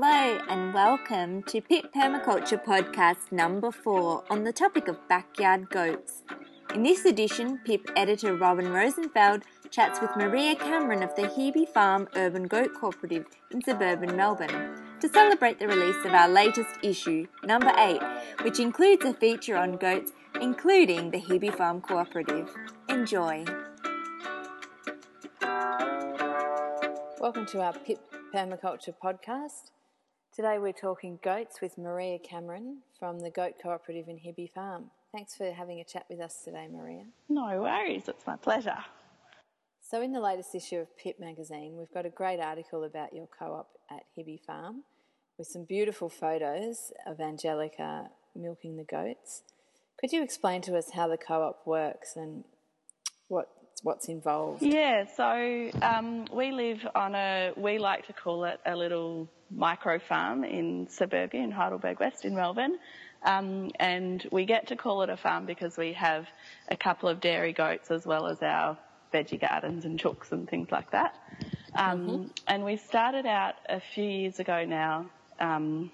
Hello and welcome to Pip Permaculture Podcast number four on the topic of backyard goats. In this edition, Pip editor Robin Rosenfeld chats with Maria Cameron of the Hebe Farm Urban Goat Cooperative in suburban Melbourne to celebrate the release of our latest issue, number eight, which includes a feature on goats, including the Hebe Farm Cooperative. Enjoy. Welcome to our Pip Permaculture Podcast. Today we're talking goats with Maria Cameron from the Goat Cooperative in Hebe Farm. Thanks for having a chat with us today, Maria. No worries, it's my pleasure. So, in the latest issue of Pip magazine, we've got a great article about your co op at Hebe Farm with some beautiful photos of Angelica milking the goats. Could you explain to us how the co op works and what what's involved? Yeah, so um, we live on a, we like to call it a little micro farm in suburbia in Heidelberg West in Melbourne. Um, and we get to call it a farm because we have a couple of dairy goats as well as our veggie gardens and chooks and things like that. Um, mm-hmm. And we started out a few years ago now um,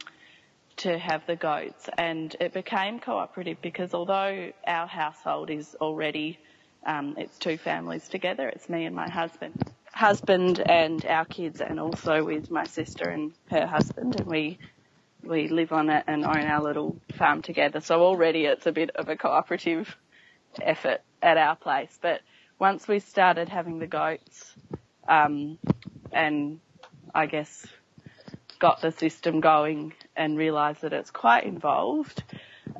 to have the goats, and it became cooperative because although our household is already um, it's two families together, it's me and my husband, husband and our kids, and also with my sister and her husband, and we we live on it and own our little farm together. So already it's a bit of a cooperative effort at our place, but once we started having the goats, um, and I guess got the system going and realised that it's quite involved,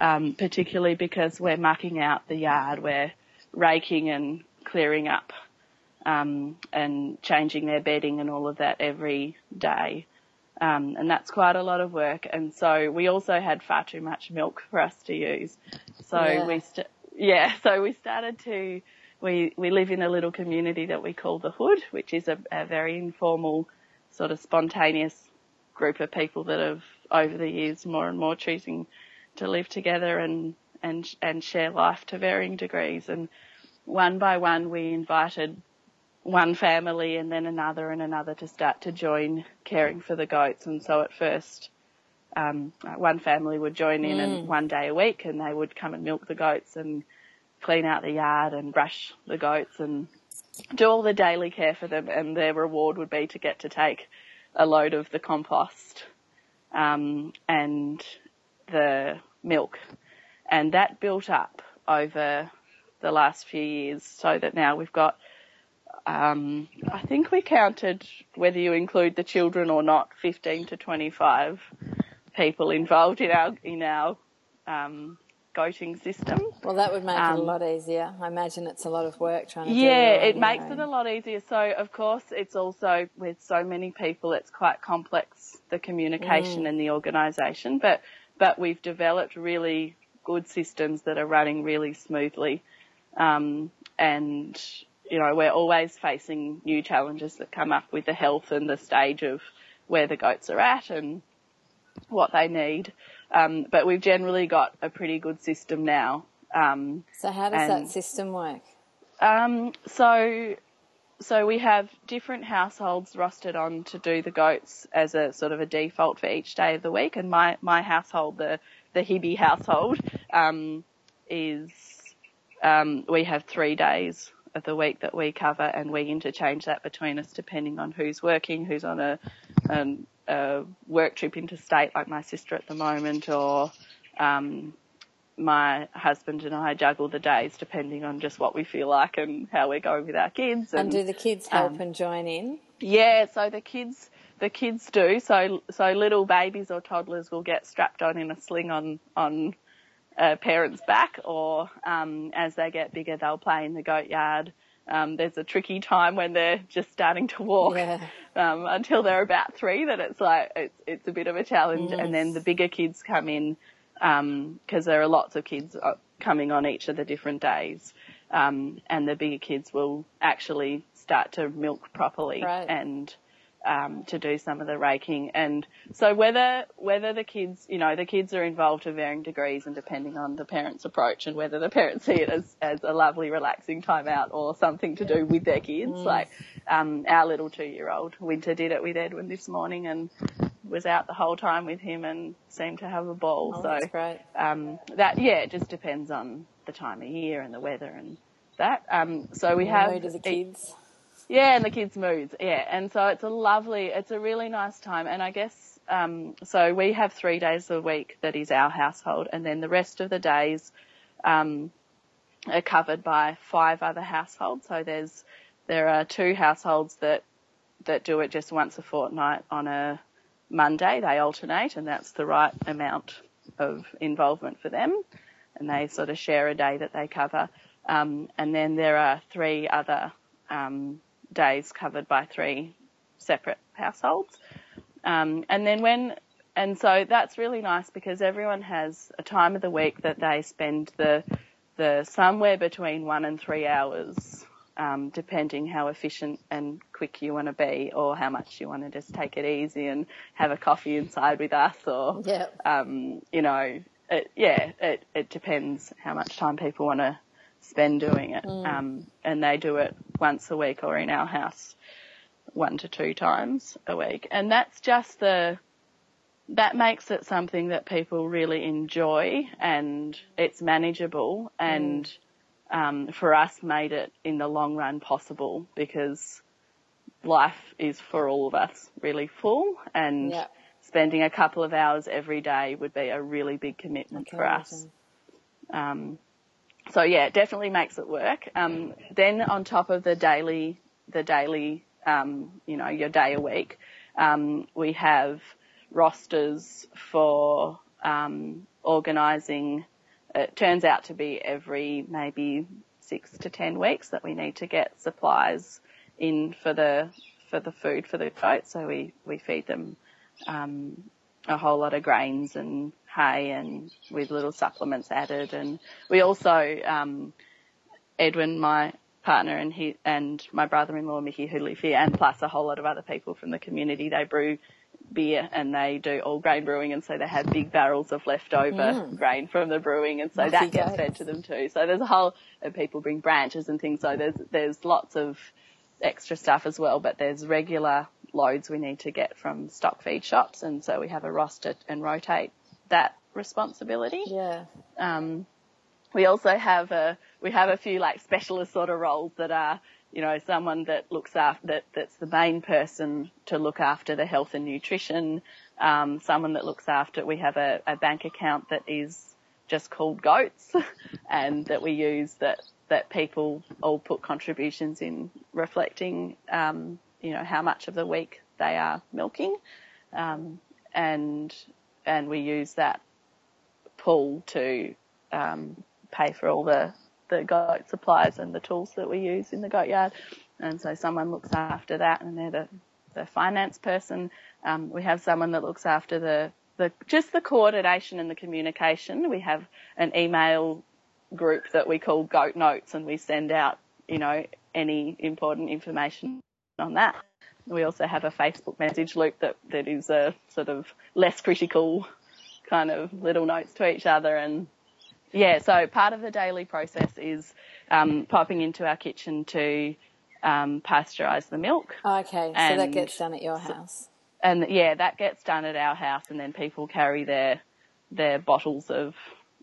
um, particularly because we're mucking out the yard, we're raking and clearing up, um, and changing their bedding and all of that every day. Um, and that's quite a lot of work. And so we also had far too much milk for us to use. So yeah. we, st- yeah, so we started to we, we live in a little community that we call the Hood, which is a, a very informal, sort of spontaneous group of people that have over the years more and more choosing to live together and, and, and share life to varying degrees. And one by one we invited one family and then another and another to start to join caring for the goats. And so at first, um, one family would join in mm. and one day a week and they would come and milk the goats and clean out the yard and brush the goats and do all the daily care for them and their reward would be to get to take a load of the compost um, and the milk. And that built up over the last few years so that now we've got um, I think we counted whether you include the children or not, 15 to 25 people involved in our in our um, goating system. Well, that would make um, it a um, lot easier. I imagine it's a lot of work trying to. Yeah, it, it makes it a lot easier. So, of course, it's also with so many people, it's quite complex the communication mm. and the organisation. But but we've developed really good systems that are running really smoothly, um, and you know we're always facing new challenges that come up with the health and the stage of where the goats are at and what they need. Um, but we've generally got a pretty good system now. Um, so how does and, that system work? Um, so, so we have different households rostered on to do the goats as a sort of a default for each day of the week. And my, my household, the, the Hebe household, um, is, um, we have three days of the week that we cover and we interchange that between us depending on who's working, who's on a, um, a work trip interstate like my sister at the moment or um, my husband and I juggle the days depending on just what we feel like and how we're going with our kids. And, and do the kids help um, and join in? Yeah, so the kids the kids do. So so little babies or toddlers will get strapped on in a sling on on a parent's back, or um, as they get bigger, they'll play in the goat yard. Um, there's a tricky time when they're just starting to walk yeah. um, until they're about three that it's like it's it's a bit of a challenge, yes. and then the bigger kids come in because um, there are lots of kids uh, coming on each of the different days, um, and the bigger kids will actually start to milk properly right. and um, to do some of the raking. And so whether whether the kids, you know, the kids are involved to varying degrees and depending on the parents' approach and whether the parents see it as, as a lovely, relaxing time out or something to do with their kids. Mm. Like um, our little two-year-old Winter did it with Edwin this morning, and was out the whole time with him and seemed to have a ball. Oh, so that's great. Um, that yeah, it just depends on the time of year and the weather and that. Um, so we have the kids. Yeah, and the kids' moods. Yeah, and so it's a lovely, it's a really nice time. And I guess um, so. We have three days a week that is our household, and then the rest of the days um, are covered by five other households. So there's there are two households that that do it just once a fortnight on a Monday. They alternate, and that's the right amount of involvement for them. And they sort of share a day that they cover. Um, and then there are three other um, days covered by three separate households. Um, and then when, and so that's really nice because everyone has a time of the week that they spend the, the somewhere between one and three hours, um, depending how efficient and quick you want to be or how much you want to just take it easy and have a coffee inside with us or, Yeah. um, you know, it, yeah, it, it depends how much time people want to spend doing it. Um, and they do it once a week or in our house one to two times a week. And that's just the, that makes it something that people really enjoy and it's manageable and, um, for us made it in the long run possible because life is for all of us really full and Yeah. spending a couple of hours every day would be a really big commitment for us. Um, so yeah, it definitely makes it work. Um, then on top of the daily, the daily, um, you know, your day a week, um, we have rosters for um, organising. It turns out to be every maybe six to ten weeks that we need to get supplies in for the for the food for the goats. So we we feed them um, a whole lot of grains and hay and with little supplements added. And we also, um, Edwin, my partner and he, and my brother-in-law Mickey who live here and plus a whole lot of other people from the community, they brew beer and they do all grain brewing. And so they have big barrels of leftover grain from the brewing. And so Lucky that gets fed to them too. So there's a whole, and people bring branches and things. So there's, there's lots of extra stuff as well, but there's regular loads we need to get from stock feed shops, and so we have a roster and rotate that responsibility. Yeah. Um, we also have a we have a few like specialist sort of roles that are you know someone that looks after that that's the main person to look after the health and nutrition. Um, someone that looks after we have a, a bank account that is just called goats and that we use that that people all put contributions in reflecting um, you know how much of the week they are milking. Um, and and we use that pool to um, pay for all the the goat supplies and the tools that we use in the goat yard. And so someone looks after that and they're the the finance person. Um, we have someone that looks after the the just the coordination and the communication. We have an email group that we call goat notes and we send out you know any important information on that we also have a Facebook message loop that, that is a sort of less critical kind of little notes to each other and yeah, so part of the daily process is um, popping into our kitchen to um, pasteurize the milk. Okay, so that And- gets done at your house. And yeah, that gets done at our house and then people carry their, their bottles of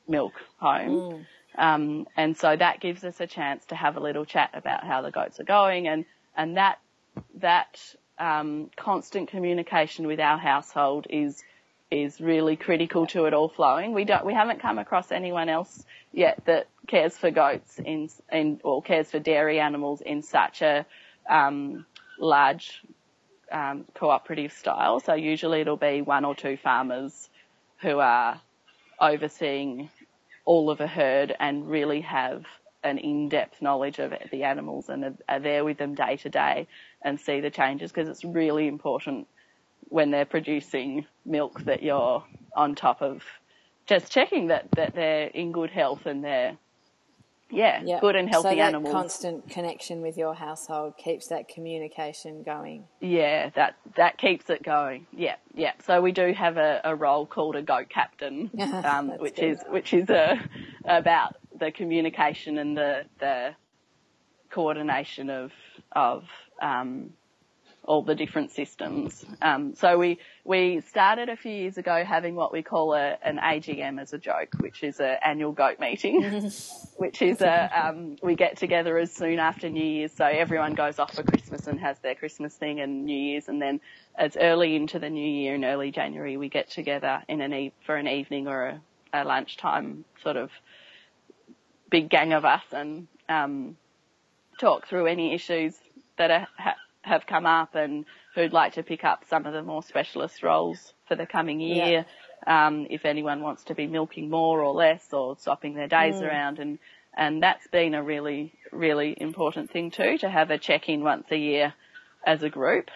milk home. Um, and so that gives us a chance to have a little chat about how the goats are going and, and that, that, um, constant communication with our household is, is really critical to it all flowing. We don't, we haven't come across anyone else yet that cares for goats in, in, or cares for dairy animals in such a, um, large, um, cooperative style. So usually it'll be one or two farmers who are overseeing all of a herd and really have an in-depth knowledge of the animals and are, are there with them day to day and see the changes because it's really important when they're producing milk that you're on top of just checking that, that they're in good health and they're yeah, Yeah. good and healthy so that animals. constant connection with your household keeps that communication going. Yeah, that that keeps it going. Yeah, yeah. So we do have a, a role called a goat captain, um, which good. is which is uh, about the communication and the the coordination of of um, all the different systems. Um, so we we started a few years ago having what we call a, an AGM as a joke, which is an annual goat meeting, which is a um, we get together as soon after New Year's, so everyone goes off for Christmas and has their Christmas thing and New Year's, and then as early into the new year in early January we get together in an e- for an evening or a, a lunchtime sort of big gang of us and um, talk through any issues that are, ha- have come up and who'd like to pick up some of the more specialist roles for the coming year. Yeah. Um, if anyone wants to be milking more or less or swapping their days mm. around and, and that's been a really, really important thing too, to have a check-in once a year as a group.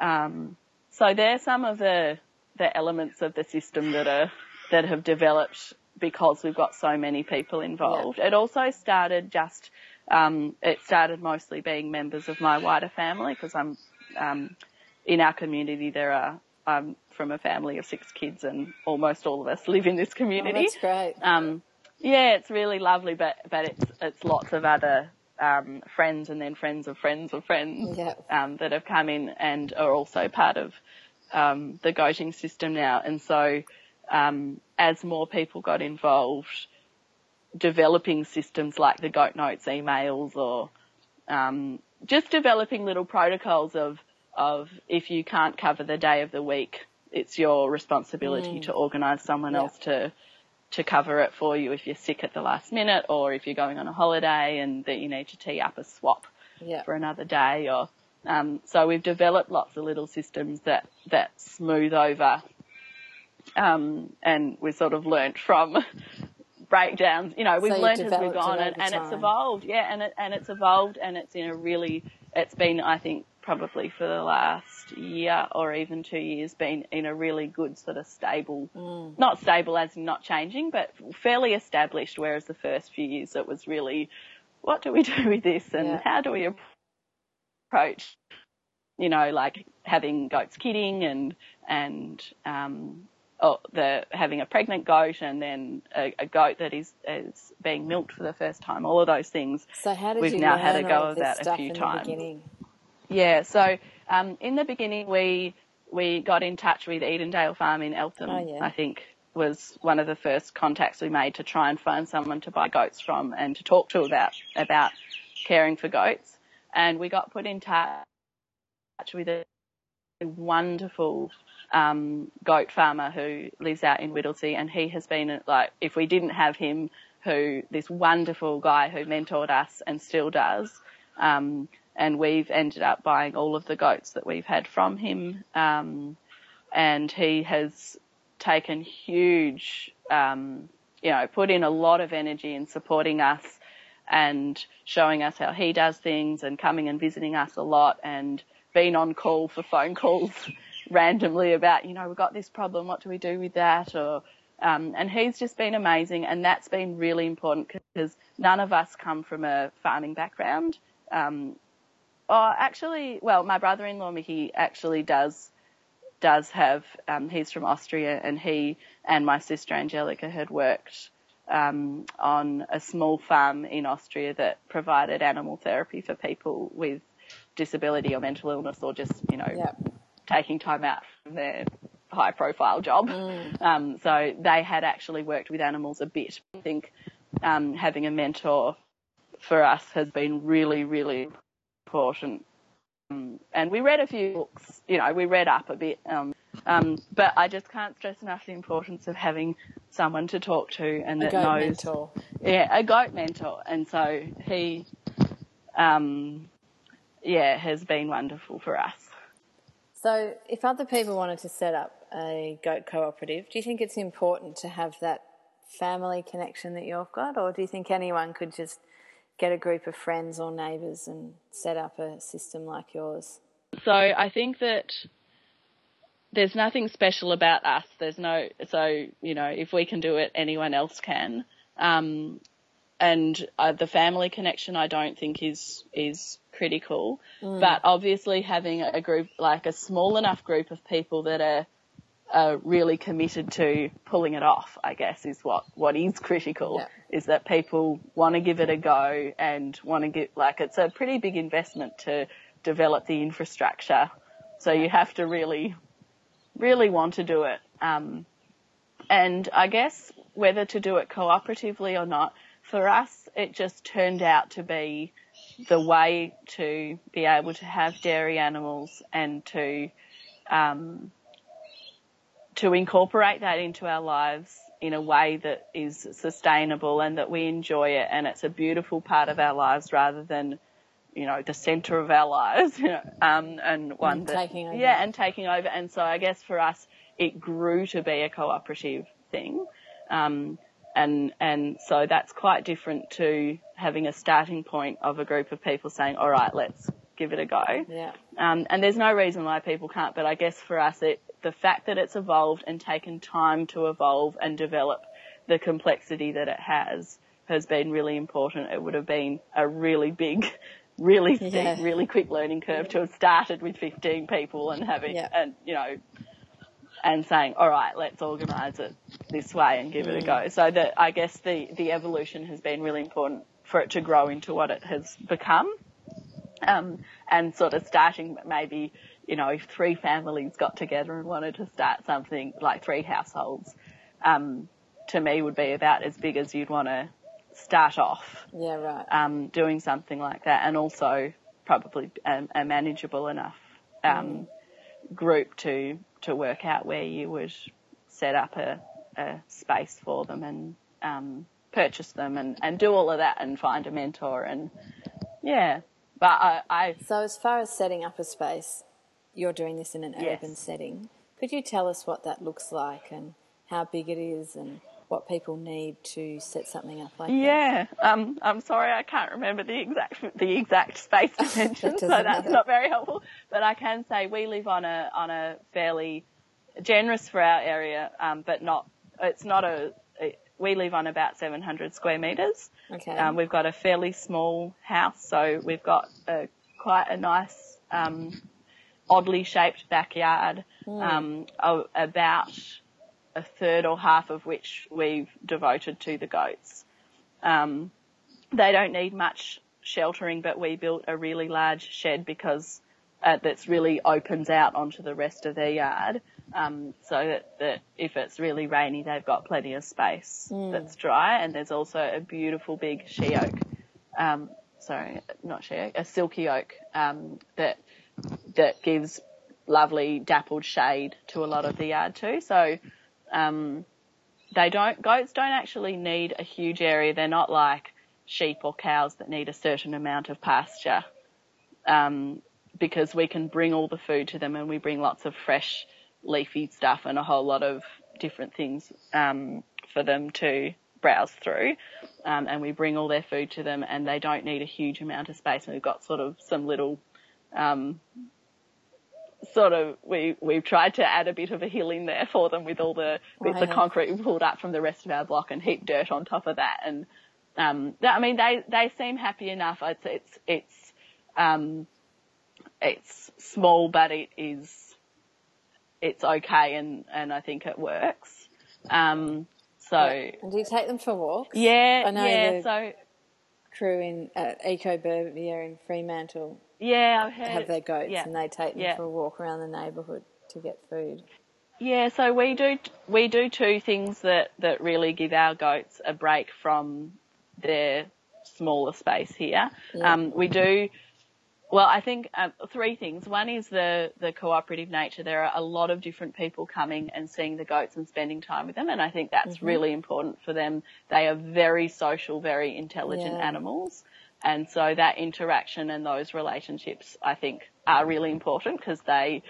Um, so there's some of the, the elements of the system that are, that have developed because we've got so many people involved. Yeah. It also started just um, it started mostly being members of my wider family because I'm um, in our community. There are I'm from a family of six kids, and almost all of us live in this community. Oh, that's great. Um, yeah, it's really lovely, but but it's it's lots of other um, friends and then friends of friends of friends yeah. um, that have come in and are also part of um, the goating system now. And so um, as more people got involved, developing systems like the Goat Notes emails or um, just developing little protocols of of if you can't cover the day of the week, it's your responsibility mm. to organise someone yeah. else to to cover it for you if you're sick at the last minute or if you're going on a holiday and that you need to tee up a swap yeah. for another day or um, so we've developed lots of little systems that that smooth over um, and we sort of learnt from breakdowns. You know, we've so learned as we've gone, and, and it's evolved. Yeah, and it and it's evolved, and it's in a really. It's been, I think, probably for the last year or even two years, been in a really good sort of stable, mm. not stable as in not changing, but fairly established. Whereas the first few years, it was really, what do we do with this, and yeah. how do we approach you know, like having goats kidding and and um, oh, the having a pregnant goat and then a, a, goat that is is being milked for the first time. All of those things. So how did we've you now had a go of that a few times. Yeah. So um, in the beginning, we we got in touch with Edendale Farm in Eltham. Oh, yeah. I think was one of the first contacts we made to try and find someone to buy goats from and to talk to about about caring for goats. And we got put in touch with a wonderful um, goat farmer who lives out in Whittlesea, and he has been like, if we didn't have him, who this wonderful guy who mentored us and still does, um, and we've ended up buying all of the goats that we've had from him, um, and he has taken huge, um, you know, put in a lot of energy in supporting us and showing us how he does things and coming and visiting us a lot and been on call for phone calls randomly about, you know, we've got this problem, what do we do with that? Or, um, and he's just been amazing and that's been really important because none of us come from a farming background. Um, oh, actually, well, my brother-in-law Mickey actually does does have. Um, he's from Austria, and he and my sister Angelica had worked um, on a small farm in Austria that provided animal therapy for people with disability or mental illness, or just you know yep taking time out from their high profile job. Mm. Um, so they had actually worked with animals a bit. I think um, having a mentor for us has been really, really important. Um, and we read a few books, you know, we read up a bit. Um, um, but I just can't stress enough the importance of having someone to talk to and that knows. Mentor. Yeah, a goat mentor. And so he, um, yeah, has been wonderful for us. So, if other people wanted to set up a goat cooperative, do you think it's important to have that family connection that you've got, or do you think anyone could just get a group of friends or neighbours and set up a system like yours? So, I think that there's nothing special about us. There's no, so, you know, if we can do it, anyone else can. Um, and uh, the family connection I don't think is is critical. Mm. But obviously, having a group like a small enough group of people that are are really committed to pulling it off, I guess, is what, what is critical, yeah. is that people want to give it a go and want to get, like, it's a pretty big investment to develop the infrastructure. So you have to really, really want to do it. Um, and I guess whether to do it cooperatively or not, for us, it just turned out to be the way to be able to have dairy animals and to um, to incorporate that into our lives in a way that is sustainable and that we enjoy it. And it's a beautiful part of our lives rather than you know the center of our lives you know um, and one and that taking over. yeah and taking over. And so I guess for us it grew to be a cooperative thing. Um, and and so that's quite different to having a starting point of a group of people saying all right let's give it a go Yeah. um, and there's no reason why people can't, but I guess for us, it, the fact that it's evolved and taken time to evolve and develop the complexity that it has has been really important. It would have been a really big, really steep, Yeah. really quick learning curve to have started with 15 people and having, Yeah. and you know, and saying, all right, let's organise it this way and give it a go. So that I guess the, the evolution has been really important for it to grow into what it has become um, and sort of starting maybe, you know, if three families got together and wanted to start something like three households, um, to me would be about as big as you'd want to start off, Yeah, right. um, doing something like that and also probably a, a manageable enough, um, group to, to work out where you would set up a, a space for them and, um, purchase them and, and do all of that and find a mentor and yeah. But I, I So, as far as setting up a space, you're doing this in an Yes. urban setting. Could you tell us what that looks like and how big it is and what people need to set something up like that? Yeah, um, I'm sorry I can't remember the exact the exact space dimensions, so that's matter. not very helpful. But I can say we live on a on a fairly generous for our area, um, but not it's not a. We live on about 700 square meters. Okay. Um, we've got a fairly small house, so we've got a, quite a nice, um, oddly shaped backyard, um, about a third or half of which we've devoted to the goats. Um, they don't need much sheltering, but we built a really large shed because uh, that's really opens out onto the rest of their yard, um, so that, that if it's really rainy, they've got plenty of space that's dry. And there's also a beautiful big she oak, um, sorry, not she oak, a silky oak um, that that gives lovely dappled shade to a lot of the yard too. So um, they don't goats don't actually need a huge area. They're not like sheep or cows that need a certain amount of pasture. Um, because we can bring all the food to them and we bring lots of fresh leafy stuff and a whole lot of different things um, for them to browse through. Um, and we bring all their food to them and they don't need a huge amount of space. And we've got sort of some little um, sort of we we've tried to add a bit of a hill in there for them with all the bits of concrete we pulled up from the rest of our block and heaped dirt on top of that. And um that, I mean they they seem happy enough. It's it's it's um it's small but it is it's okay and and I think it works. Um so And do you take them for walks? yeah I know yeah so crew in uh, Ecoburbia in Fremantle yeah I've heard have their goats yeah. and they take them Yeah. for a walk around the neighbourhood to get food. Yeah, so we do we do two things that that really give our goats a break from their smaller space here. Yeah. Um, we do. Well, I think um, three things. One is the the cooperative nature. There are a lot of different people coming and seeing the goats and spending time with them, and I think that's really important for them. They are very social, very intelligent Yeah. animals, and so that interaction and those relationships, I think, are really important because they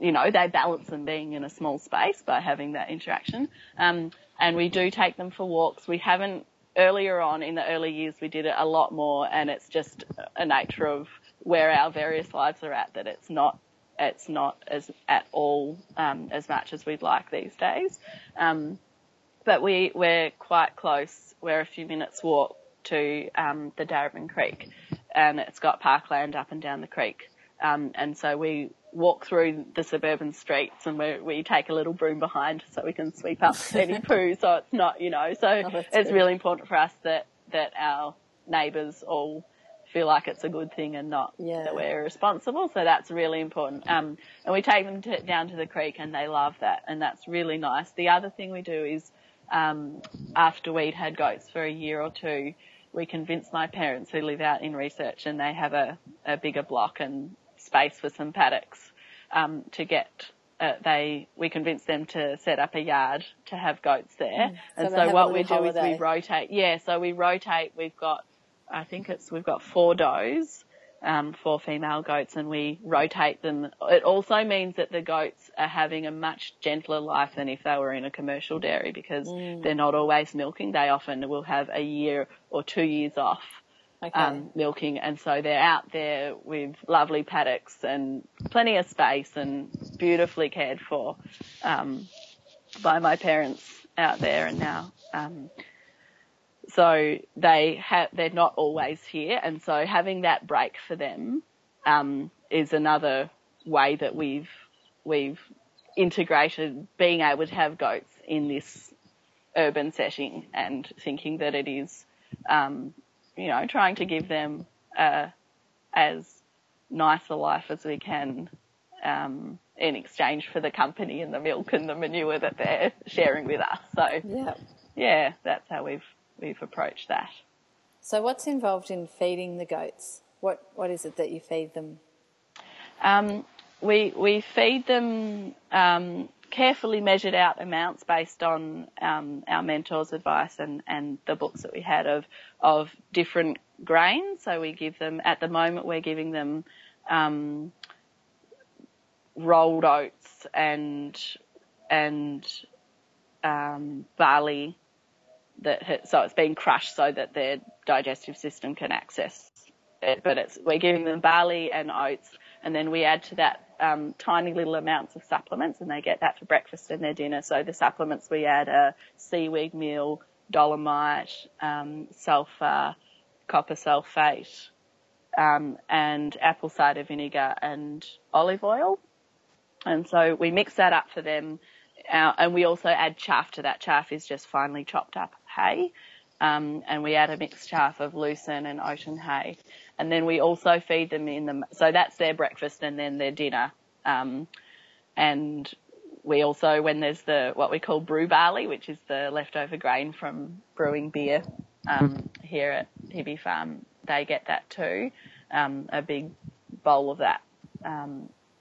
you know, they balance them being in a small space by having that interaction. Um, and we do take them for walks. We haven't earlier on in the early years we did it a lot more, and it's just a nature of where our various lives are at that it's not it's not as at all um, as much as we'd like these days. Um, but we we're quite close. We're a few minutes walk to um, the Darebin Creek, and it's got parkland up and down the creek. Um, and so we walk through the suburban streets and we, we take a little broom behind so we can sweep up any poo so it's not, you know, so Oh, it's good. really important for us that, that our neighbours all feel like it's a good thing and not Yeah. that we're responsible. So that's really important. Um, and we take them to, down to the creek and they love that, and that's really nice. The other thing we do is um, after we'd had goats for a year or two, we convinced my parents who live out in Research and they have a, a bigger block and space for some paddocks um, to get. Uh, they we convinced them to set up a yard to have goats there, Mm. So and so what we do is we rotate. Yeah, so we rotate. We've got, I think it's we've got four does, um, four female goats, and we rotate them. It also means that the goats are having a much gentler life than if they were in a commercial dairy because Mm. they're not always milking. They often will have a year or two years off Okay. um, milking, and so they're out there with lovely paddocks and plenty of space and beautifully cared for um, by my parents out there, and now. Um, so they have they're not always here, and so having that break for them um, is another way that we've we've integrated being able to have goats in this urban setting and thinking that it is, um, you know, trying to give them uh, as nice a life as we can um, in exchange for the company and the milk and the manure that they're sharing with us. So yeah. yeah, that's how we've we've approached that. So what's involved in feeding the goats? What what is it that you feed them? Um, we we feed them um, carefully measured out amounts based on um, our mentor's advice and, and the books that we had of of different grains. So we give them at the moment we're giving them um, rolled oats and and um, barley that ha- so it's been crushed so that their digestive system can access it. But it's we're giving them barley and oats, and then we add to that um, tiny little amounts of supplements, and they get that for breakfast and their dinner. So the supplements we add are seaweed meal, dolomite, um, sulfur, copper sulfate, um, and apple cider vinegar and olive oil. And so we mix that up for them. Uh, and we also add chaff to that. Chaff is just finely chopped up hay. Um, and we add a mixed chaff of lucerne and oaten hay. And then we also feed them in the, so that's their breakfast and then their dinner. Um, and we also, when there's the, what we call brew barley, which is the leftover grain from brewing beer, um, here at Hebe Farm, they get that too. Um, a big bowl of that.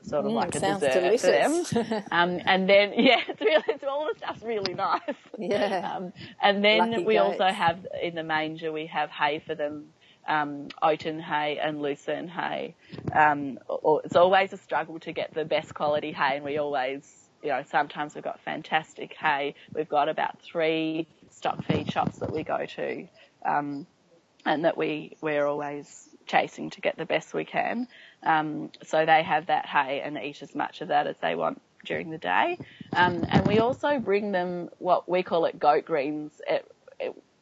Um, sort of Mm, like a dessert for them. um, and then, yeah, it's really, it's all the stuff's really nice. Yeah. Um, and then Lucky we also have in the manger we have hay for them, um, oaten hay and lucerne hay. Um, or, it's always a struggle to get the best quality hay, and we always, you know, sometimes we've got fantastic hay. We've got about three stock feed shops that we go to, um, and that we we're always chasing to get the best we can. Um, so they have that hay and eat as much of that as they want during the day. Um, and we also bring them what we call it goat greens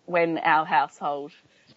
when our household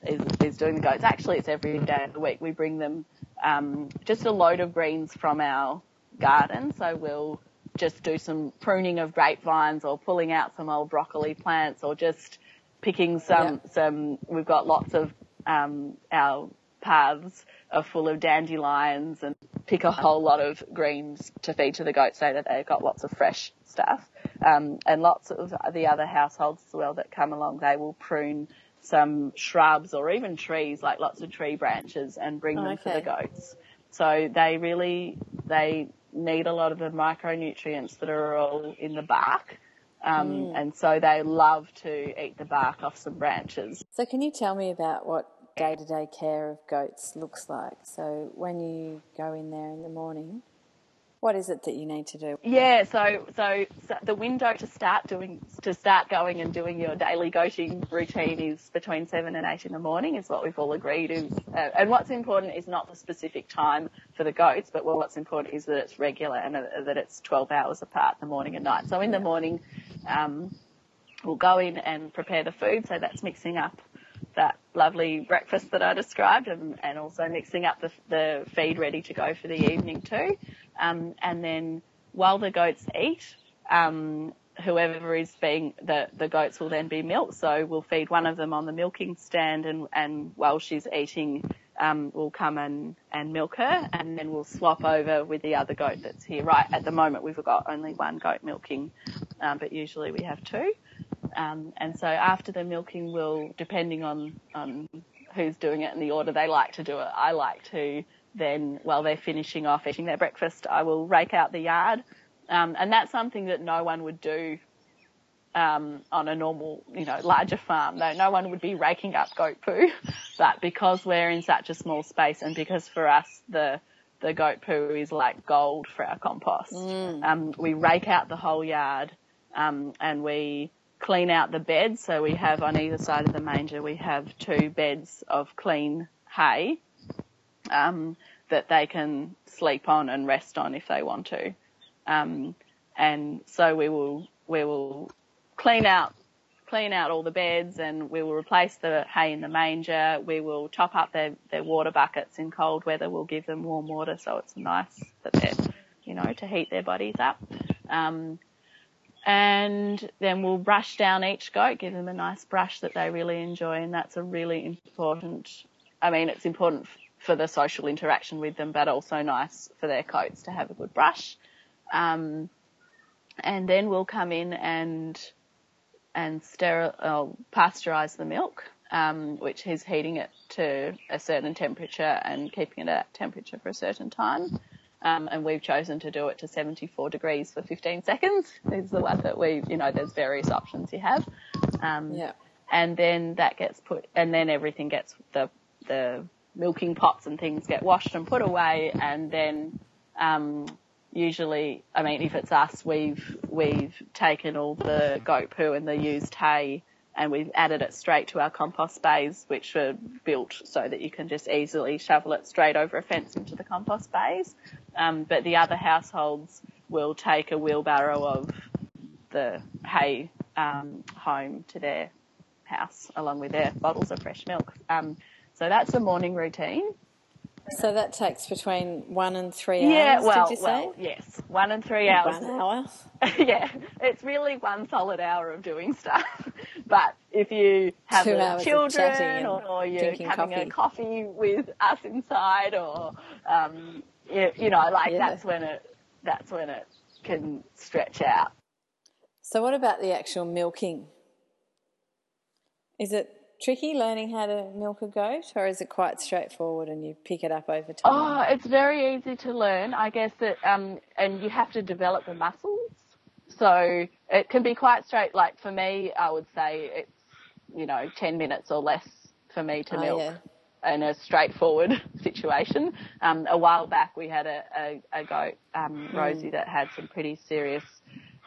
is, is doing the goats. Actually, it's every day of the week. We bring them um, just a load of greens from our garden. So we'll just do some pruning of grapevines or pulling out some old broccoli plants or just picking some, some, we've got lots of, um, our paths are full of dandelions and pick a whole lot of greens to feed to the goats so that they've got lots of fresh stuff. Um, and lots of the other households as well that come along, they will prune some shrubs or even trees, like lots of tree branches and bring them for the goats. So they really, they need a lot of the micronutrients that are all in the bark. Um, and so they love to eat the bark off some branches. So can you tell me about what day-to-day care of goats looks like? So when you go in there in the morning, what is it that you need to do? Yeah, so, so so the window to start doing to start going and doing your daily goating routine is between seven and eight in the morning. Is what we've all agreed is. Uh, and what's important is not the specific time for the goats, but what's important is that it's regular and uh, that it's 12 hours apart, the morning and night. So in the morning, um, we'll go in and prepare the food. So that's mixing up that lovely breakfast that I described and, and also mixing up the, the feed ready to go for the evening too. Um, and then while the goats eat, um, whoever is being, the, the goats will then be milked. So we'll feed one of them on the milking stand and, and while she's eating, um, will come and, and milk her, and then we'll swap over with the other goat that's here. Right at the moment, we've got only one goat milking, um, but usually we have two. Um, and so after the milking, we'll, depending on, on who's doing it and the order they like to do it, I like to then, while they're finishing off eating their breakfast, I will rake out the yard. Um, and that's something that no one would do um, on a normal, you know, larger farm. No, no one would be raking up goat poo, but because we're in such a small space and because for us the the goat poo is like gold for our compost, mm. um, we rake out the whole yard um, and we clean out the beds. So we have on either side of the manger we have two beds of clean hay um, that they can sleep on and rest on if they want to. Um, and so we will we will clean out clean out all the beds and we will replace the hay in the manger. We will top up their, their water buckets in cold weather. We'll give them warm water so it's nice that they're, you know, to heat their bodies up. Um, and then we'll brush down each goat, give them a nice brush that they really enjoy. And that's a really important, I mean, it's important for the social interaction with them, but also nice for their coats to have a good brush. Um, and then we'll come in and and steril, uh, pasteurize the milk, um, which is heating it to a certain temperature and keeping it at that temperature for a certain time. Um, and we've chosen to do it to 74 degrees for 15 seconds. Is the one that we, you know, there's various options you have. Um, yeah. And then that gets put, and then everything gets the the milking pots and things get washed and put away, and then um, usually, I mean, if it's us, we've we've taken all the goat poo and the used hay and we've added it straight to our compost bays, which were built so that you can just easily shovel it straight over a fence into the compost bays. Um, but the other households will take a wheelbarrow of the hay um, home to their house along with their bottles of fresh milk. Um, so that's the morning routine. So that takes between one and three hours. Yeah, well, well, yes, one and three hours. One hour. yeah, it's really one solid hour of doing stuff. but if you have children or, or, you're having coffee. a coffee with us inside, or um, you, you know, like yeah. that's when it that's when it can stretch out. So, what about the actual milking? Is it tricky learning how to milk a goat, or is it quite straightforward and you pick it up over time? Oh, it's very easy to learn. I guess that, um, and you have to develop the muscles. So it can be quite straight. Like for me, I would say it's you know ten minutes or less for me to oh, milk. Yeah. In a straightforward situation. Um, a while back, we had a, a, a goat, um. Rosie, that had some pretty serious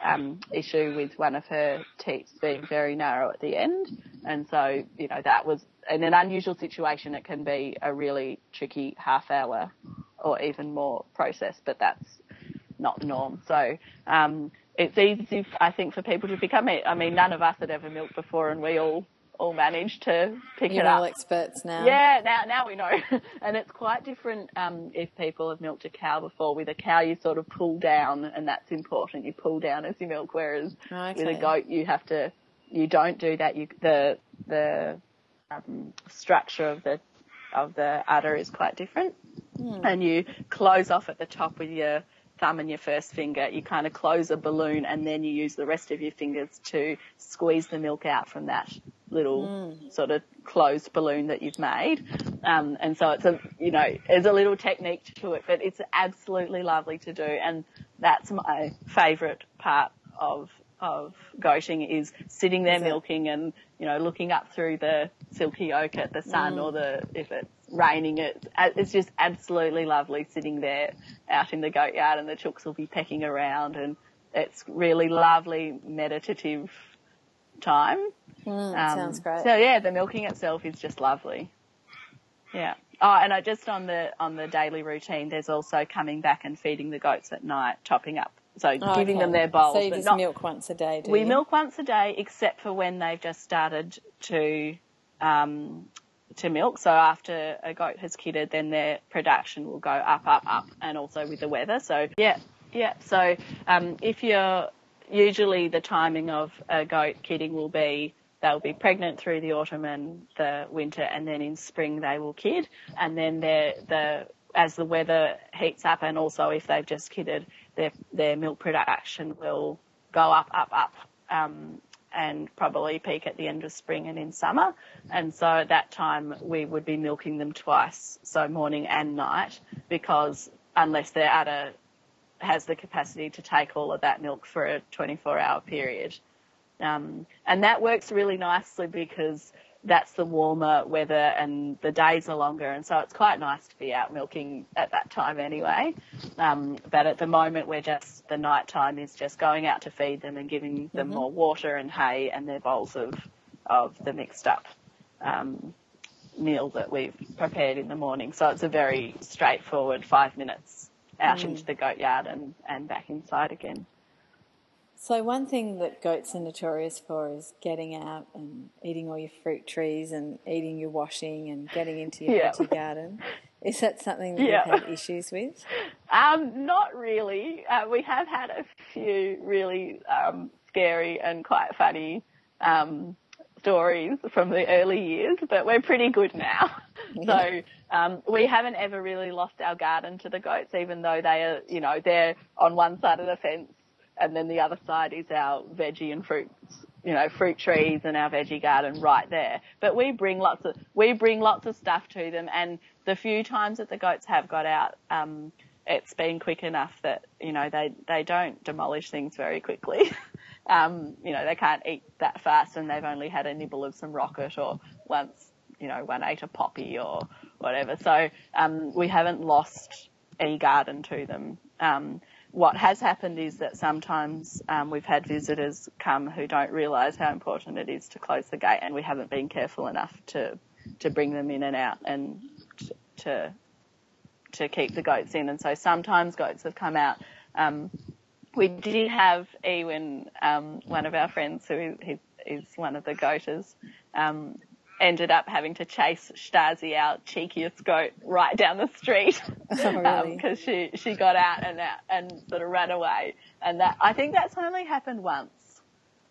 um, issue with one of her teats being very narrow at the end. And so, you know, that was in an unusual situation. It can be a really tricky half hour or even more process, but that's not the norm. So, um, it's easy, I think, for people to become it. I mean, none of us had ever milked before and we all all managed to pick You're it up. experts now. Yeah, now now we know, and it's quite different um, if people have milked a cow before. With a cow, you sort of pull down, and that's important. You pull down as you milk, whereas okay. with a goat, you have to. You don't do that. You the the um, structure of the of the udder is quite different, hmm. and you close off at the top with your thumb and your first finger, you kind of close a balloon and then you use the rest of your fingers to squeeze the milk out from that little mm. sort of closed balloon that you've made. Um, and so it's a, you know, there's a little technique to it, but it's absolutely lovely to do. And that's my favourite part of, of goating is sitting there milking and, you know, looking up through the silky oak at the sun mm. or the, if it's raining, it, it's just absolutely lovely sitting there out in the goat yard and the chooks will be pecking around and it's really lovely meditative time. Mm, um, sounds great. So yeah, the milking itself is just lovely. Yeah. Oh, and I just on the on the daily routine, there's also coming back and feeding the goats at night, topping up. So oh, giving okay. them their bowls. So you just not, milk once a day, we you? milk once a day, except for when they've just started to um, to milk. So after a goat has kidded, then their production will go up, up, up, and also with the weather. So yeah, yeah. So um, if you're usually the timing of a goat kidding will be they'll be pregnant through the autumn and the winter, and then in spring they will kid, and then the as the weather heats up, and also if they've just kidded, their their milk production will go up, up, up, um, and probably peak at the end of spring and in summer. And so at that time we would be milking them twice, so morning and night, because unless they're at a has the capacity to take all of that milk for a 24 hour period. Um, and that works really nicely because that's the warmer weather and the days are longer, and so it's quite nice to be out milking at that time anyway. Um, but at the moment, we're just the night time is just going out to feed them and giving them mm-hmm. more water and hay and their bowls of of the mixed up um, meal that we've prepared in the morning. So it's a very straightforward five minutes out mm. into the goat yard and, and back inside again. So one thing that goats are notorious for is getting out and eating all your fruit trees and eating your washing and getting into your yeah. garden. Is that something that yeah. you've had issues with? Um, not really. Uh, we have had a few really um, scary and quite funny um, stories from the early years, but we're pretty good now. so um, we haven't ever really lost our garden to the goats, even though they are, you know, they're on one side of the fence and then the other side is our veggie and fruits, you know, fruit trees and our veggie garden right there. But we bring lots of we bring lots of stuff to them, and the few times that the goats have got out, um, it's been quick enough that you know they they don't demolish things very quickly. um, you know, they can't eat that fast, and they've only had a nibble of some rocket or once, you know, one ate a poppy or whatever. So um, we haven't lost any garden to them. Um, what has happened is that sometimes um, we've had visitors come who don't realise how important it is to close the gate, and we haven't been careful enough to to bring them in and out and to to keep the goats in. And so sometimes goats have come out. Um, we did have Ewan, um, one of our friends who is, is one of the goaters, um, ended up having to chase Stasi, our cheekiest goat, right down the street because oh, really? um, she she got out and out and sort of ran away. And that I think that's only happened once.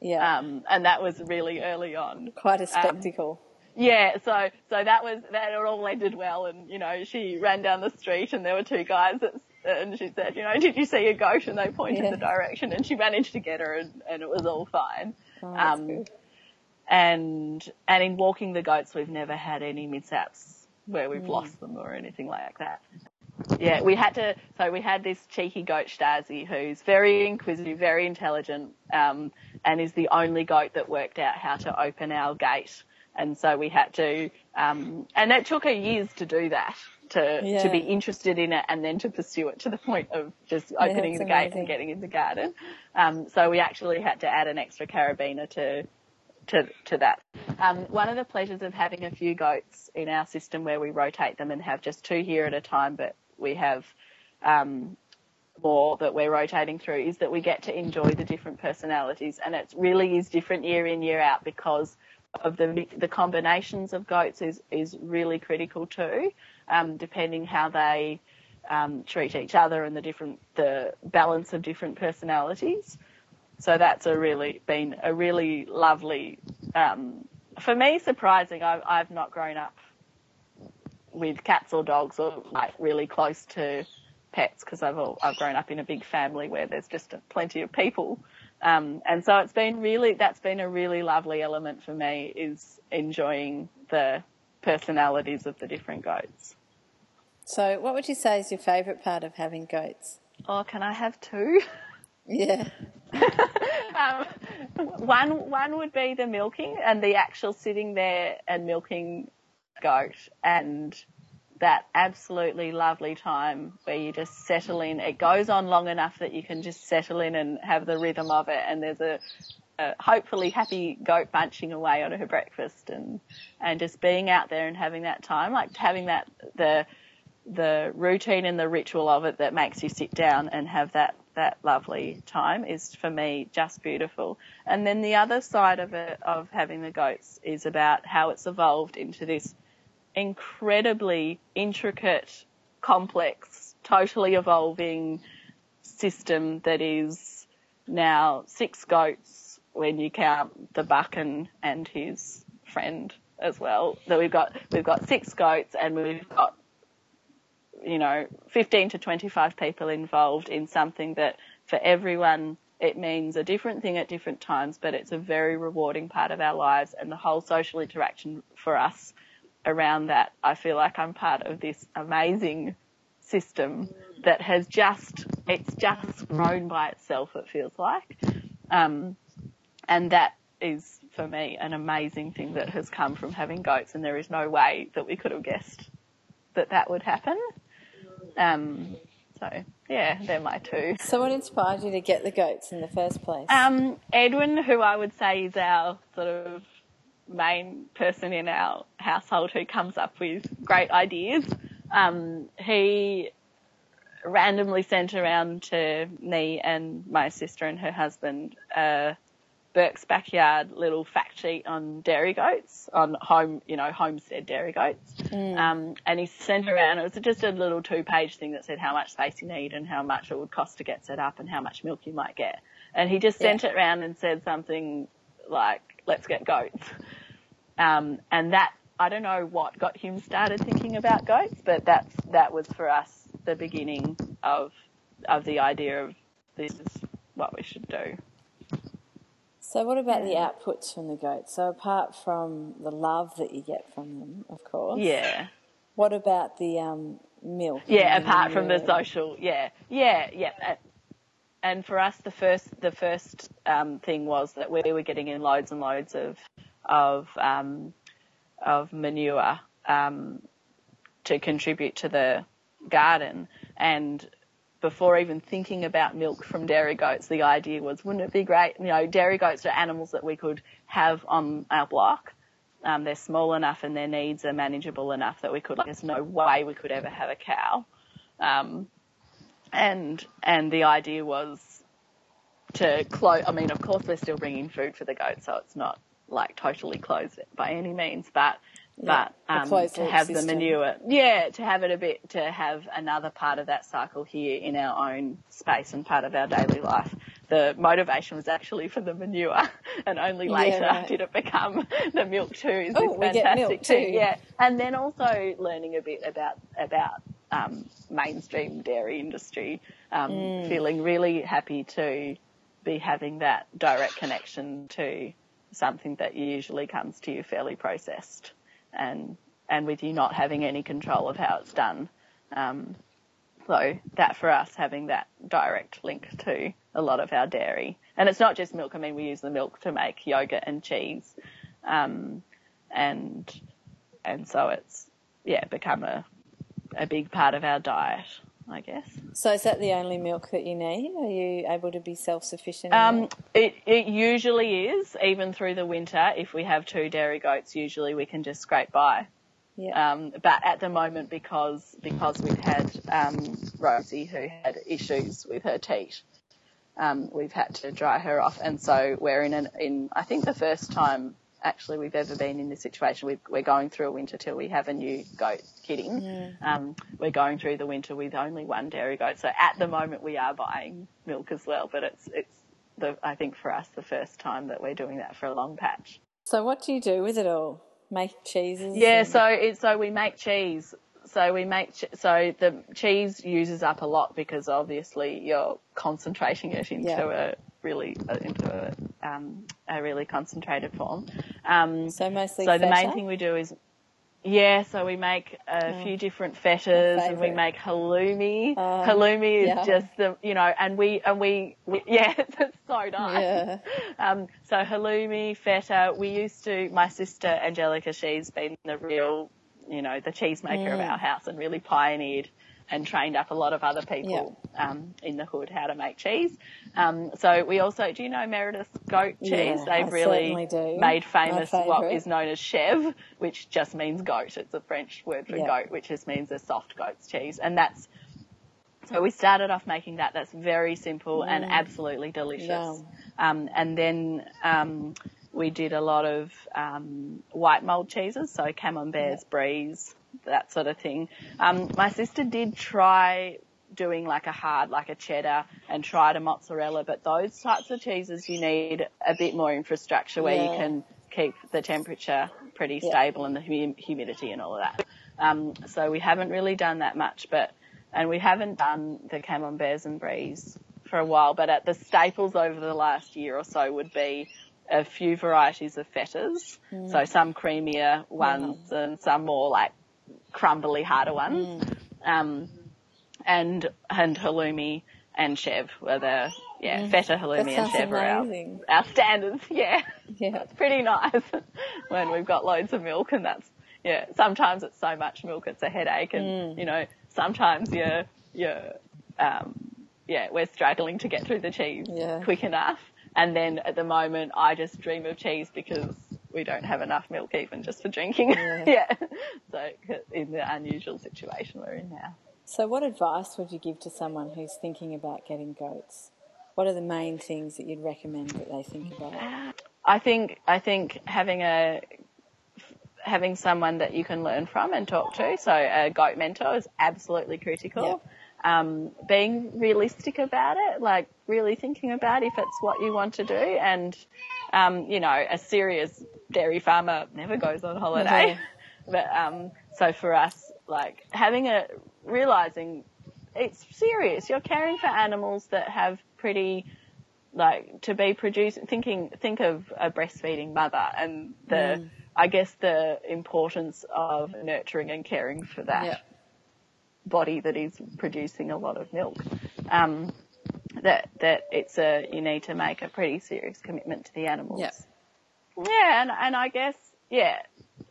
Yeah. Um, and that was really early on. Quite a um, spectacle. Um, yeah, so so that was that it all ended well, and you know she ran down the street, and there were two guys that and she said, you know, did you see a goat? And they pointed yeah. the direction, and she managed to get her, and, and it was all fine. Oh, um, and and in walking the goats, we've never had any mishaps where we've mm. lost them or anything like that. Yeah, we had to. So we had this cheeky goat Stasi, who's very inquisitive, very intelligent, um, and is the only goat that worked out how to open our gate. And so we had to, um, and it took her years to do that, to yeah. to be interested in it, and then to pursue it to the point of just opening yeah, the amazing. gate and getting in the garden. Um, so we actually had to add an extra carabiner to to, to that. Um, one of the pleasures of having a few goats in our system where we rotate them and have just two here at a time, but we have um, more that we're rotating through, is that we get to enjoy the different personalities, and it really is different year in year out because of the the combinations of goats is is really critical too, um, depending how they um, treat each other and the different the balance of different personalities. So that's a really been a really lovely, um, for me, surprising. I've, I've not grown up with cats or dogs or like really close to pets because I've all, I've grown up in a big family where there's just plenty of people. Um, and so it's been really, that's been a really lovely element for me is enjoying the personalities of the different goats. So what would you say is your favourite part of having goats? Oh, can I have two? Yeah. um, one one would be the milking and the actual sitting there and milking goat and that absolutely lovely time where you just settle in. It goes on long enough that you can just settle in and have the rhythm of it and there's a, a hopefully happy goat bunching away on her breakfast and and just being out there and having that time like having that the the routine and the ritual of it that makes you sit down and have that that lovely time is for me just beautiful. And then the other side of it, of having the goats, is about how it's evolved into this incredibly intricate, complex, totally evolving system that is now six goats when you count the buck and, and his friend as well. That we've got we've got six goats and we've got you know 15 to 25 people involved in something that for everyone it means a different thing at different times, but it's a very rewarding part of our lives and the whole social interaction for us around that. I feel like I'm part of this amazing system that has just, it's just grown by itself, it feels like. Um, and that is for me an amazing thing that has come from having goats and there is no way that we could have guessed that that would happen. Um, so yeah, they're my two. So what inspired you to get the goats in the first place? Um, Edwin, who I would say is our sort of main person in our household who comes up with great ideas. Um, he randomly sent around to me and my sister and her husband uh, Burke's backyard little fact sheet on dairy goats, on home, you know, homestead dairy goats. Mm. Um, and he sent around, it was just a little two page thing that said how much space you need and how much it would cost to get set up and how much milk you might get. And he just sent yeah. it around and said something like, let's get goats. Um, and that, I don't know what got him started thinking about goats, but that's, that was for us the beginning of, of the idea of this is what we should do. So, what about the outputs from the goats? So, apart from the love that you get from them, of course. Yeah. What about the um, milk? Yeah, apart from the social. Yeah, yeah, yeah. And for us, the first the first um, thing was that we were getting in loads and loads of of um, of manure um, to contribute to the garden, and before even thinking about milk from dairy goats, the idea was, wouldn't it be great? You know, dairy goats are animals that we could have on our block. Um, they're small enough and their needs are manageable enough that we could. There's no way we could ever have a cow. Um, and and the idea was to close. I mean, of course, we're still bringing food for the goats, so it's not like totally closed by any means, but but um, to have system. the manure, yeah, to have it a bit, to have another part of that cycle here in our own space and part of our daily life. The motivation was actually for the manure, and only later yeah, right. did it become the milk too. Is oh, we get milk too. Yeah, and then also learning a bit about about um, mainstream dairy industry, um, mm. feeling really happy to be having that direct connection to something that usually comes to you fairly processed and and with you not having any control of how it's done. Um, so that for us having that direct link to a lot of our dairy, and it's not just milk. I mean, we use the milk to make yogurt and cheese, um, and and so it's yeah become a a big part of our diet. I guess. So is that the only milk that you need? Are you able to be self-sufficient? Um, it, it usually is, even through the winter. If we have two dairy goats, usually we can just scrape by. Yeah. Um, but at the moment, because because we've had um, Rosie who had issues with her teat, um, we've had to dry her off, and so we're in an in I think the first time actually we've ever been in this situation. we are going through a winter till we have a new goat kidding. Yeah. Um, we're going through the winter with only one dairy goat. So at the moment we are buying milk as well, but it's, it's the, I think for us the first time that we're doing that for a long patch. So what do you do with it all? Make cheeses? Yeah, and... so it's, so we make cheese. So we make, so the cheese uses up a lot because obviously you're concentrating it into yeah. a really, uh, into a um, a really concentrated form. Um, so mostly. So feta? the main thing we do is. Yeah, so we make a oh, few different fetas and we make halloumi. Uh, halloumi is yeah. just the, you know, and we, and we, we yeah, it's, it's, so nice. Yeah. Um, so halloumi, feta, we used to, my sister Angelica, she's been the real, you know, the cheesemaker mm. of our house and really pioneered and trained up a lot of other people yeah. um, in the hood how to make cheese. Um, so we also, do you know Meredith's goat cheese? Yeah, They've I really made famous what is known as chèvre, which just means goat. It's a French word for yeah. goat, which just means a soft goat's cheese. And that's, so we started off making that. That's very simple mm. and absolutely delicious. Um, and then, um, we did a lot of um, white mold cheeses, so camemberts, bries, that sort of thing. Um, my sister did try doing like a hard, like a cheddar and tried a mozzarella, but those types of cheeses you need a bit more infrastructure where Yeah. you can keep the temperature pretty Yeah. stable and the hum- humidity and all of that. Um, so we haven't really done that much, but, and we haven't done the camemberts and bries for a while, but at the staples over the last year or so would be a few varieties of fetas. So some creamier ones and some more like crumbly harder ones. Um, and, and halloumi and chev were the, yeah, feta, halloumi and chev are our, our standards. Yeah. Yeah. It's pretty nice when we've got loads of milk and that's, yeah, sometimes it's so much milk it's a headache and, Mm. you know, sometimes you're, you're, um, yeah, we're struggling to get through the cheese Yeah. quick enough. And then at the moment I just dream of cheese because we don't have enough milk even just for drinking. Yeah. Yeah. So in the unusual situation we're in now. So, what advice would you give to someone who's thinking about getting goats? What are the main things that you'd recommend that they think about? I think I think having a having someone that you can learn from and talk to, so a goat mentor is absolutely critical. Um, being realistic about it, like really thinking about if it's what you want to do, and um, you know, a serious dairy farmer never goes on holiday. but um, so for us, like having a realizing it's serious. You're caring for animals that have pretty like to be producing thinking think of a breastfeeding mother and the I guess the importance of nurturing and caring for that Yeah. body that is producing a lot of milk. Um, that that it's a you need to make a pretty serious commitment to the animals. Yeah. Yeah, and and I guess yeah,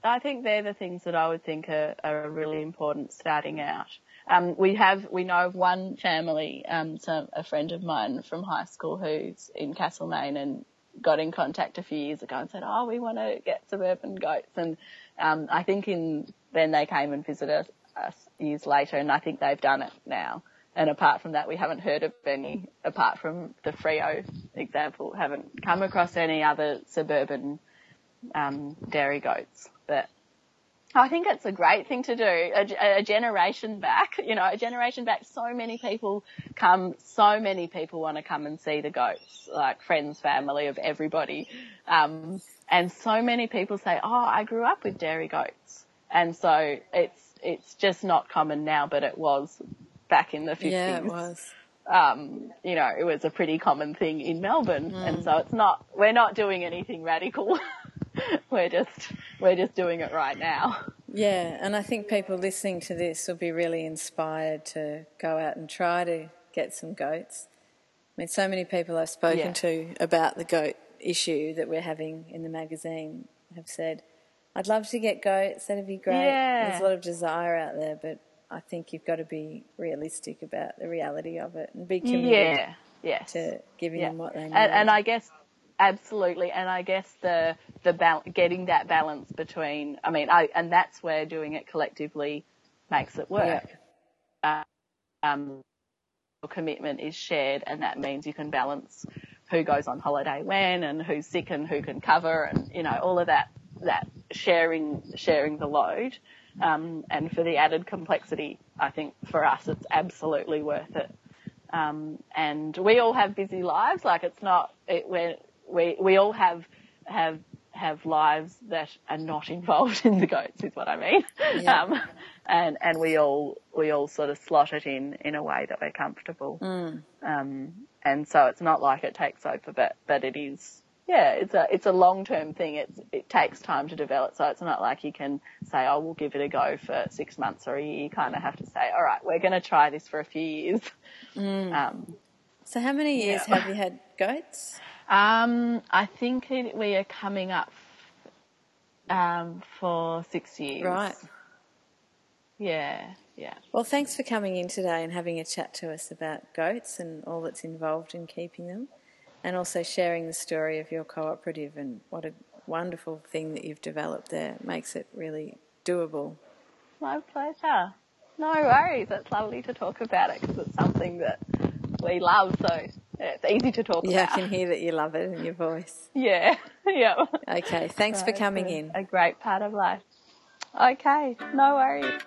I think they're the things that I would think are, are really important starting out. Um, we have we know of one family, um, some, a friend of mine from high school who's in Castlemaine and got in contact a few years ago and said, "Oh, we want to get suburban goats." And um, I think in then they came and visited us years later, and I think they've done it now. And apart from that, we haven't heard of any, apart from the Frio example, haven't come across any other suburban um, dairy goats. But I think it's a great thing to do. A, a generation back, you know, a generation back, so many people come, so many people want to come and see the goats, like friends, family, of everybody. Um, and so many people say, oh, I grew up with dairy goats. And so it's, it's just not common now, but it was back in the 50s Yeah, it was. um, you know, it was a pretty common thing in Melbourne, and so it's not. We're not doing anything radical. we're just we're just doing it right now. Yeah, and I think people listening to this will be really inspired to go out and try to get some goats. I mean, so many people I've spoken Yeah. to about the goat issue that we're having in the magazine have said, I'd love to get goats, that'd be great. Yeah. There's a lot of desire out there, but I think you've got to be realistic about the reality of it and be committed Yeah, yes. to giving yeah. them what they need. And, and I guess absolutely, and I guess the the bal- getting that balance between. I mean, I and that's where doing it collectively makes it work. um, your commitment is shared, and that means you can balance who goes on holiday when, and who's sick, and who can cover, and you know all of that. That sharing sharing the load, um, and for the added complexity, I think for us it's absolutely worth it. Um, and we all have busy lives. Like it's not it, we're, we we all have have have lives that are not involved in the goats, is what I mean. Yeah. Um, and and we all we all sort of slot it in in a way that we're comfortable. Mm. Um, and so it's not like it takes over, but but it is. Yeah, it's a it's a long term thing. It's it takes time to develop, so it's not like you can say, "Oh, we'll give it a go for six months or a year." You kind of have to say, "All right, we're going to try this for a few years." Um, so, how many years Yeah. have you had goats? Um, I think it, we are coming up um, for six years. Right. Yeah, yeah. Well, thanks for coming in today and having a chat to us about goats and all that's involved in keeping them, and also sharing the story of your cooperative and what a wonderful thing that you've developed there. It makes it really doable. My pleasure. No worries. It's lovely to talk about it because it's something that we love. So it's easy to talk Yeah, I can hear that you love it in your voice. Yeah, yeah. Okay, thanks for coming in. A great part of life. Okay, no worries.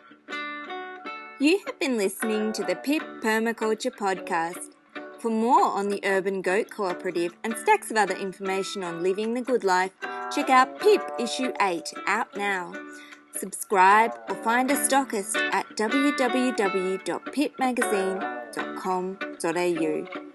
You have been listening to the PIP Permaculture Podcast. For more on the Urban Goat Cooperative and stacks of other information on living the good life, check out PIP Issue 8 out now. Subscribe or find a stockist at www.pipmagazine.com.au.